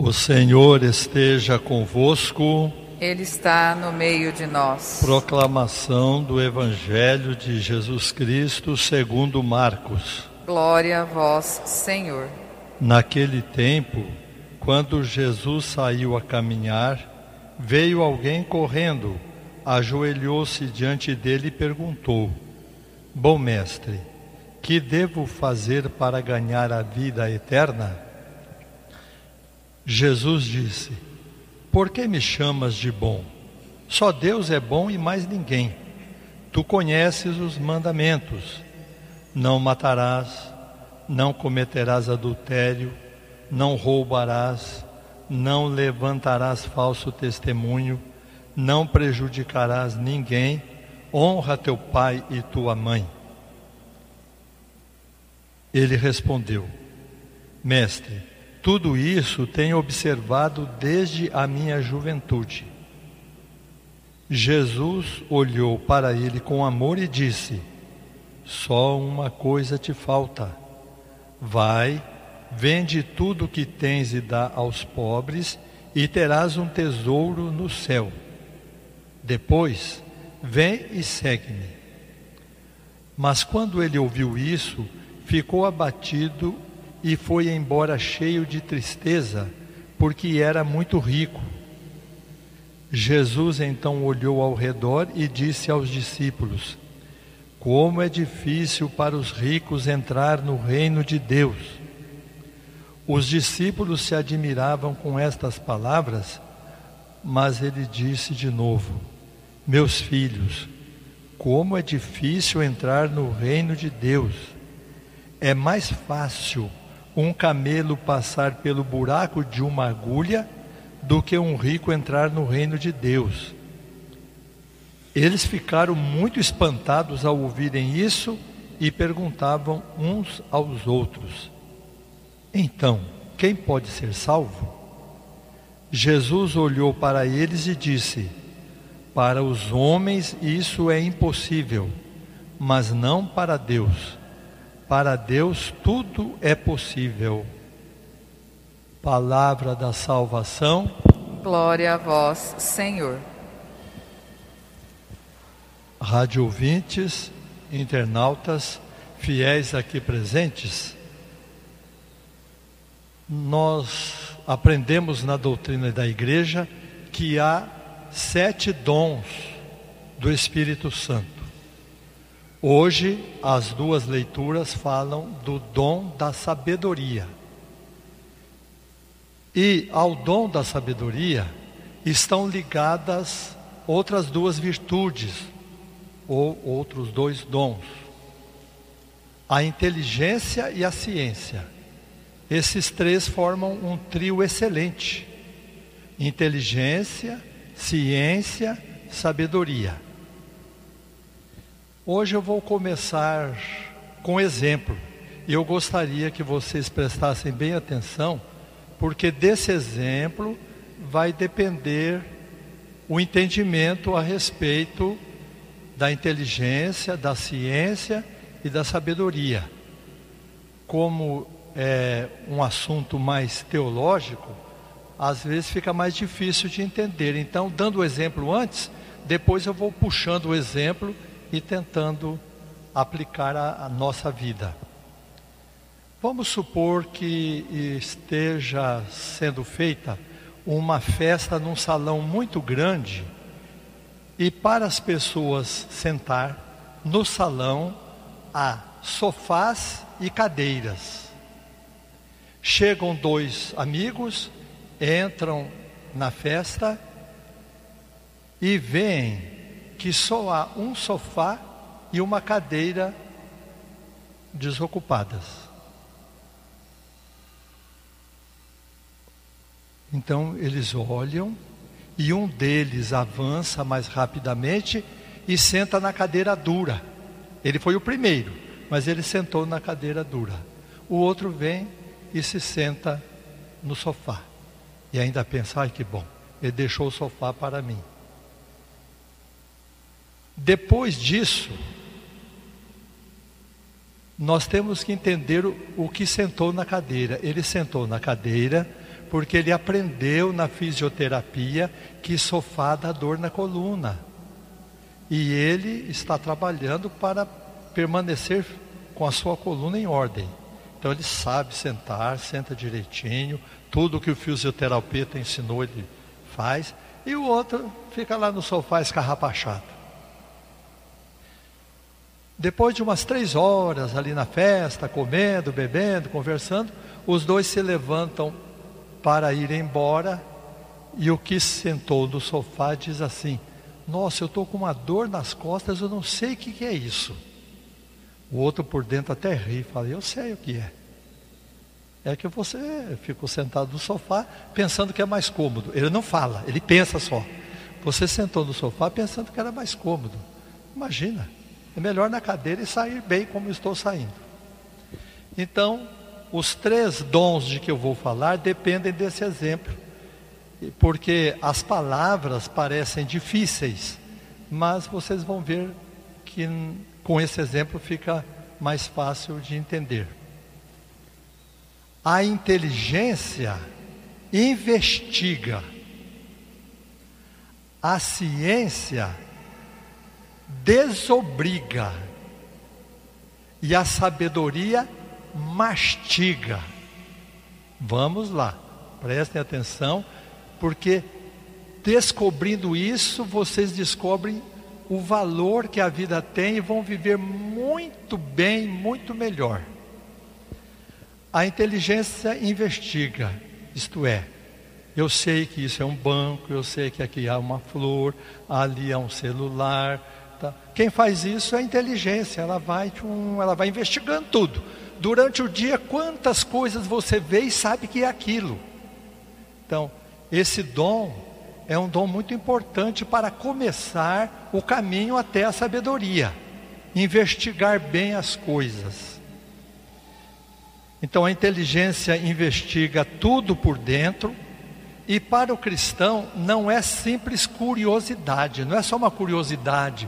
O Senhor esteja convosco. Ele está no meio de nós. Proclamação do Evangelho de Jesus Cristo segundo Marcos. Glória a vós, Senhor. Naquele tempo, quando Jesus saiu a caminhar, veio alguém correndo, ajoelhou-se diante dele e perguntou: Bom mestre, que devo fazer para ganhar a vida eterna? Jesus disse: Por que me chamas de bom? Só Deus é bom e mais ninguém. Tu conheces os mandamentos: não matarás, não cometerás adultério, não roubarás, não levantarás falso testemunho, não prejudicarás ninguém, honra teu pai e tua mãe. Ele respondeu: Mestre, tudo isso tenho observado desde a minha juventude. Jesus olhou para ele com amor e disse: Só uma coisa te falta. Vai, vende tudo o que tens e dá aos pobres, e terás um tesouro no céu. Depois, vem e segue-me. Mas quando ele ouviu isso, ficou abatido e foi embora cheio de tristeza, porque era muito rico. Jesus então olhou ao redor e disse aos discípulos: Como é difícil para os ricos entrar no reino de Deus. Os discípulos se admiravam com estas palavras, mas ele disse de novo: Meus filhos, como é difícil entrar no reino de Deus. É mais fácil um camelo passar pelo buraco de uma agulha do que um rico entrar no reino de Deus. Eles ficaram muito espantados ao ouvirem isso e perguntavam uns aos outros: Então, quem pode ser salvo? Jesus olhou para eles e disse: Para os homens isso é impossível, mas não para Deus para Deus tudo é possível. Palavra da salvação. Glória a vós, Senhor. Rádio ouvintes, internautas, fiéis aqui presentes, nós aprendemos na doutrina da igreja que há sete dons do Espírito Santo. Hoje, as duas leituras falam do dom da sabedoria. E ao dom da sabedoria estão ligadas outras duas virtudes, ou outros dois dons: a inteligência e a ciência. Esses três formam um trio excelente: inteligência, ciência, sabedoria. Hoje eu vou começar com exemplo. Eu gostaria que vocês prestassem bem atenção, porque desse exemplo vai depender o entendimento a respeito da inteligência, da ciência e da sabedoria. Como é um assunto mais teológico, às vezes fica mais difícil de entender. Então, dando o exemplo antes, depois eu vou puxando o exemplo e tentando aplicar a, a nossa vida. Vamos supor que esteja sendo feita uma festa num salão muito grande e para as pessoas sentar no salão há sofás e cadeiras. Chegam dois amigos, entram na festa e veem que só há um sofá e uma cadeira desocupadas. Então eles olham e um deles avança mais rapidamente e senta na cadeira dura. Ele foi o primeiro, mas ele sentou na cadeira dura. O outro vem e se senta no sofá. E ainda pensa, ai que bom, ele deixou o sofá para mim. Depois disso, nós temos que entender o, o que sentou na cadeira. Ele sentou na cadeira Porque ele aprendeu na fisioterapia que sofá dá dor na coluna. E ele está trabalhando para permanecer com a sua coluna em ordem. Então ele sabe sentar, senta direitinho, tudo que o fisioterapeuta ensinou ele faz, e o outro fica lá no sofá escarrapachado. Depois de umas três horas ali na festa, comendo, bebendo, conversando, os dois se levantam para ir embora e o que sentou no sofá diz assim: Nossa, eu estou com uma dor nas costas, eu não sei o que, que é isso. O outro por dentro até ri, fala: Eu sei o que é. É que você ficou sentado no sofá pensando que é mais cômodo. Ele não fala, ele pensa só. Você sentou no sofá pensando que era mais cômodo. Imagina, é melhor na cadeira e sair bem como estou saindo. Então, os três dons de que eu vou falar dependem desse exemplo. Porque as palavras parecem difíceis, mas vocês vão ver que com esse exemplo fica mais fácil de entender. A inteligência investiga, a ciência desobriga e a sabedoria mastiga. Vamos lá, prestem atenção, porque descobrindo isso, vocês descobrem o valor que a vida tem e vão viver muito bem, muito melhor. A inteligência investiga, isto é, eu sei que isso é um banco, eu sei que aqui há uma flor, ali há um celular. Tá? Quem faz isso é a inteligência, ela vai, ela vai investigando tudo. Durante o dia, quantas coisas você vê e sabe que é aquilo. Então, esse dom é um dom muito importante para começar o caminho até a sabedoria, investigar bem as coisas. Então a inteligência investiga tudo por dentro, e para o cristão não é simples curiosidade, não é só uma curiosidade.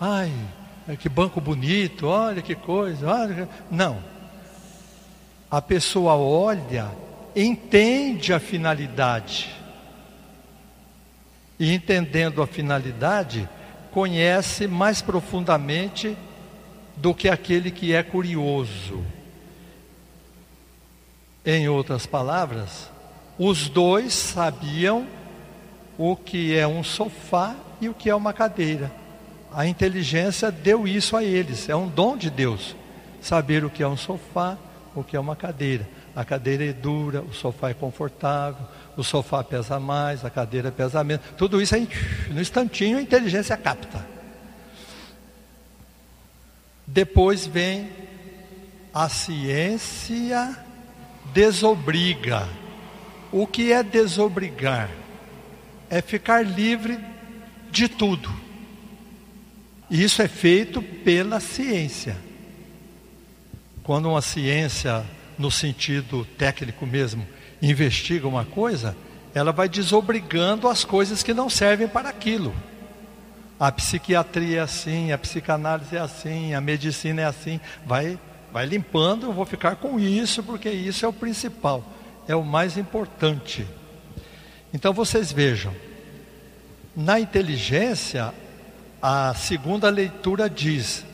Ai, que banco bonito, olha que coisa, olha. Não. A pessoa olha, entende a finalidade. E entendendo a finalidade, conhece mais profundamente do que aquele que é curioso. Em outras palavras, os dois sabiam o que é um sofá e o que é uma cadeira. A inteligência deu isso a eles, é um dom de Deus. Saber o que é um sofá, o que é uma cadeira. A cadeira é dura, o sofá é confortável, o sofá pesa mais, a cadeira pesa menos. Tudo isso aí, no instantinho, a inteligência capta. Depois vem a ciência desobriga. O que é desobrigar? É ficar livre de tudo. E isso é feito pela ciência. Quando uma ciência, no sentido técnico mesmo, investiga uma coisa, ela vai desobrigando as coisas que não servem para aquilo. A psiquiatria é assim, a psicanálise é assim, a medicina é assim, vai vai limpando, eu vou ficar com isso, porque isso é o principal, é o mais importante. Então vocês vejam, na inteligência, a segunda leitura diz: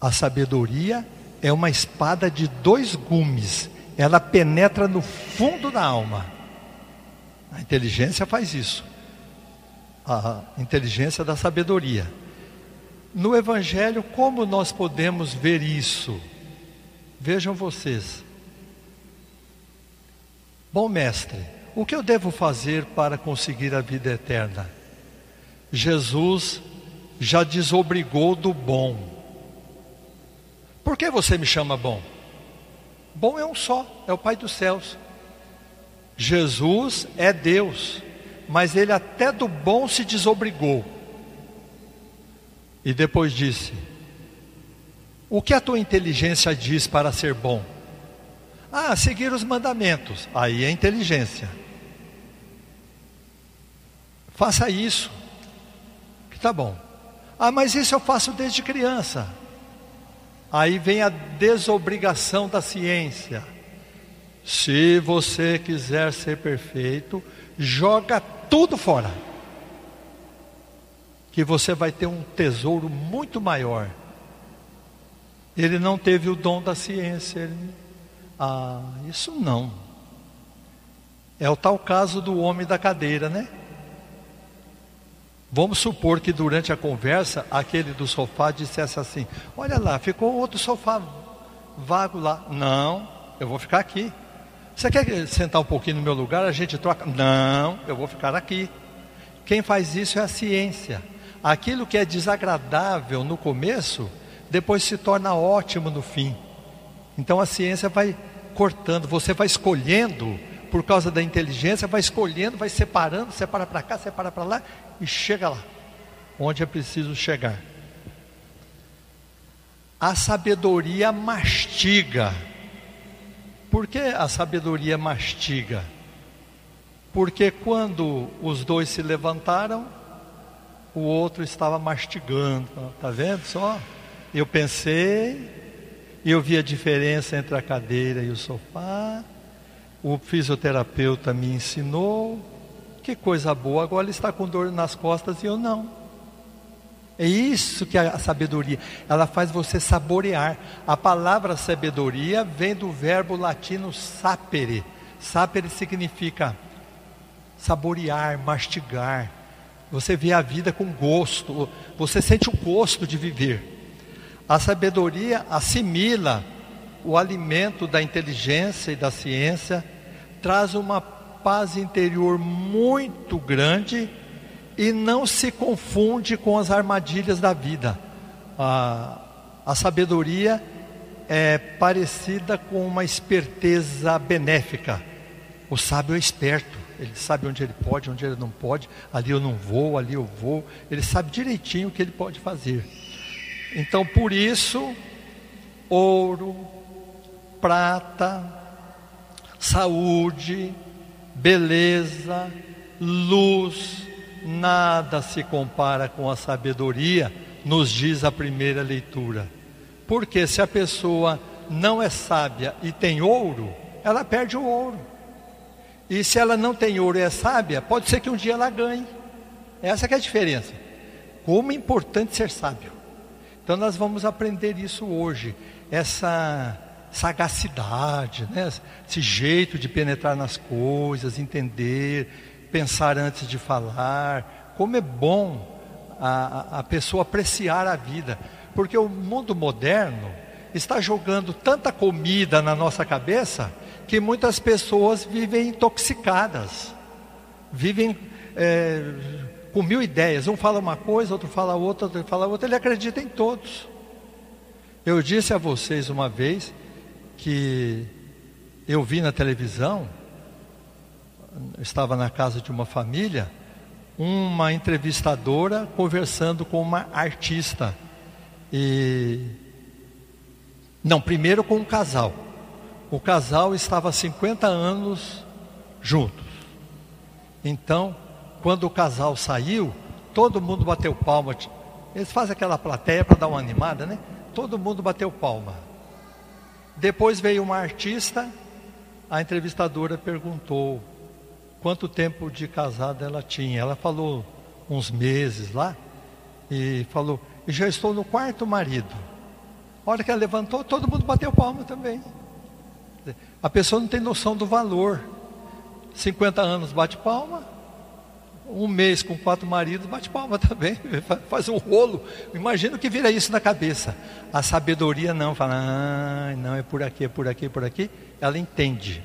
a sabedoria é uma espada de dois gumes, ela penetra no fundo da alma. A inteligência faz isso. A inteligência da sabedoria. No Evangelho, como nós podemos ver isso? Vejam vocês. Bom mestre, o que eu devo fazer para conseguir a vida eterna? Jesus já desobrigou do bom. Por que você me chama bom? Bom é um só, é o Pai dos céus. Jesus é Deus, mas ele até do bom se desobrigou. E depois disse: O que a tua inteligência diz para ser bom? Ah, seguir os mandamentos. Aí é inteligência. Faça isso. Tá bom. Ah, mas isso eu faço desde criança. Aí vem a desobrigação da ciência. Se você quiser ser perfeito, joga tudo fora. Que você vai ter um tesouro muito maior. Ele não teve o dom da ciência. Ele... Ah, isso não. É o tal caso do homem da cadeira, né? Vamos supor que durante a conversa, aquele do sofá dissesse assim: Olha lá, ficou outro sofá vago lá. Não, eu vou ficar aqui. Você quer sentar um pouquinho no meu lugar? A gente troca. Não, eu vou ficar aqui. Quem faz isso é a ciência. Aquilo que é desagradável no começo, depois se torna ótimo no fim. Então a ciência vai cortando, você vai escolhendo, por causa da inteligência, vai escolhendo, vai separando, separa para cá, separa para lá e chega lá, onde é preciso chegar. A sabedoria mastiga. Por que a sabedoria mastiga? Porque quando os dois se levantaram, o outro estava mastigando. Tá vendo só? Eu pensei, eu vi a diferença entre a cadeira e o sofá. O fisioterapeuta me ensinou. Que coisa boa, agora ele está com dor nas costas e eu não. É isso que é a sabedoria, ela faz você saborear. A palavra sabedoria vem do verbo latino sapere. Sapere significa saborear, mastigar. Você vê a vida com gosto, você sente o gosto de viver. A sabedoria assimila o alimento da inteligência e da ciência, traz uma paz interior muito grande e não se confunde com as armadilhas da vida. A, a sabedoria é parecida com uma esperteza benéfica. O sábio é esperto, ele sabe onde ele pode, onde ele não pode. Ali eu não vou, ali eu vou. Ele sabe direitinho o que ele pode fazer. Então, por isso, ouro, prata, saúde, beleza, luz, nada se compara com a sabedoria, nos diz a primeira leitura. Porque se a pessoa não é sábia e tem ouro, ela perde o ouro. E se ela não tem ouro e é sábia, pode ser que um dia ela ganhe. Essa é a diferença. Como é importante ser sábio. Então nós vamos aprender isso hoje. Essa sagacidade, né? esse jeito de penetrar nas coisas, entender, pensar antes de falar. Como é bom a, a pessoa apreciar a vida, porque o mundo moderno está jogando tanta comida na nossa cabeça que muitas pessoas vivem intoxicadas, vivem é, com mil ideias. Um fala uma coisa, outro fala outra, outro fala outra, ele acredita em todos. Eu disse a vocês uma vez que eu vi na televisão, estava na casa de uma família, uma entrevistadora conversando com uma artista. E não, primeiro com um casal. O casal estava há 50 anos juntos. Então, quando o casal saiu, todo mundo bateu palma. Eles fazem aquela plateia para dar uma animada, né? Todo mundo bateu palma. Depois veio uma artista, a entrevistadora perguntou quanto tempo de casada ela tinha. Ela falou uns meses lá e falou: já estou no quarto marido. A hora que ela levantou, todo mundo bateu palma também. A pessoa não tem noção do valor. 50 anos bate palma, um mês com quatro maridos, bate palma também, faz um rolo. Imagina o que vira isso na cabeça. A sabedoria não, fala, ah, não, é por aqui, é por aqui, é por aqui. Ela entende.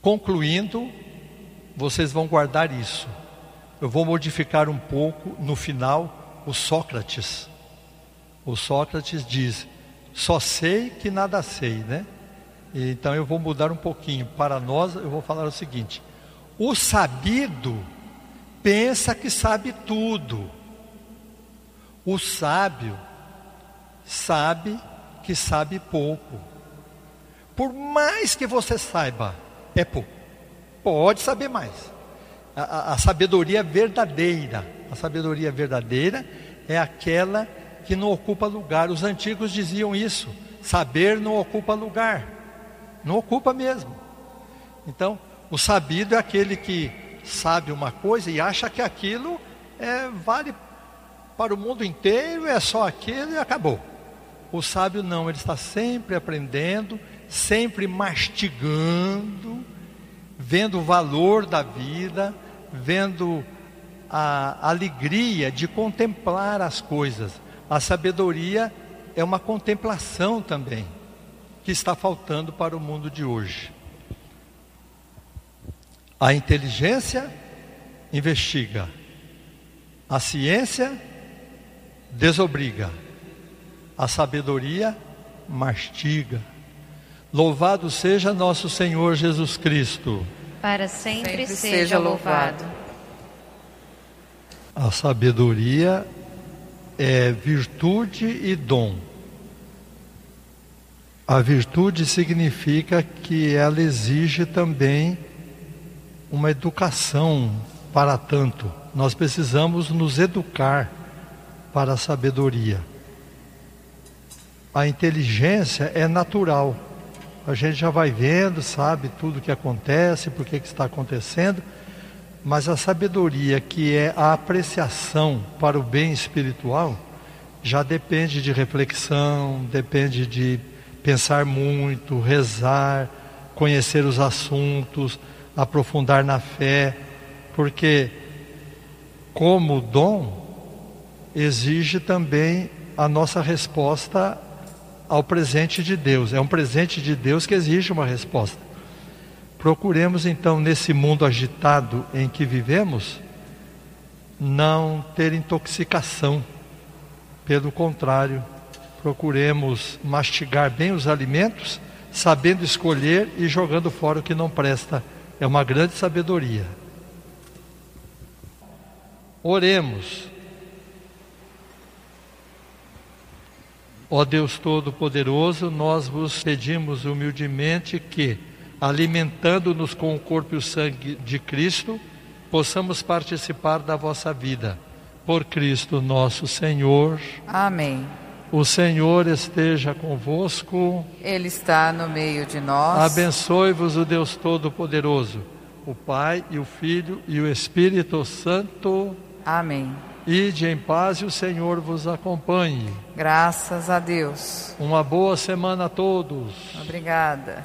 Concluindo, vocês vão guardar isso. Eu vou modificar um pouco no final o Sócrates. O Sócrates diz: só sei que nada sei, né? Então eu vou mudar um pouquinho. Para nós, eu vou falar o seguinte: o sabido pensa que sabe tudo. O sábio sabe que sabe pouco. Por mais que você saiba, é pouco. Pode saber mais. A, a, a sabedoria verdadeira, a sabedoria verdadeira é aquela que não ocupa lugar. Os antigos diziam isso. Saber não ocupa lugar, não ocupa mesmo. Então, o sabido é aquele que sabe uma coisa e acha que aquilo é, vale para o mundo inteiro, é só aquilo e acabou. O sábio não, ele está sempre aprendendo, sempre mastigando, vendo o valor da vida, vendo a alegria de contemplar as coisas. A sabedoria é uma contemplação também, que está faltando para o mundo de hoje. A inteligência investiga, a ciência desobriga, a sabedoria mastiga. Louvado seja nosso Senhor Jesus Cristo. Para sempre, Sempre seja, seja louvado. A sabedoria é virtude e dom. A virtude significa que ela exige também uma educação para tanto. Nós precisamos nos educar para a sabedoria. A inteligência é natural. A gente já vai vendo, sabe tudo o que acontece, por que está acontecendo, mas a sabedoria, que é a apreciação para o bem espiritual, já depende de reflexão, depende de pensar muito, rezar, conhecer os assuntos, aprofundar na fé, porque como dom exige também a nossa resposta ao presente de Deus. É um presente de Deus que exige uma resposta. Procuremos então, nesse mundo agitado em que vivemos, não ter intoxicação. Pelo contrário, procuremos mastigar bem os alimentos, sabendo escolher e jogando fora o que não presta. É uma grande sabedoria. Oremos. Ó Deus Todo-Poderoso, nós vos pedimos humildemente que, alimentando-nos com o corpo e o sangue de Cristo, possamos participar da vossa vida. Por Cristo nosso Senhor. Amém. O Senhor esteja convosco. Ele está no meio de nós. Abençoe-vos o Deus Todo-Poderoso, o Pai e o Filho e o Espírito Santo. Amém. Ide em paz e o Senhor vos acompanhe. Graças a Deus. Uma boa semana a todos. Obrigada.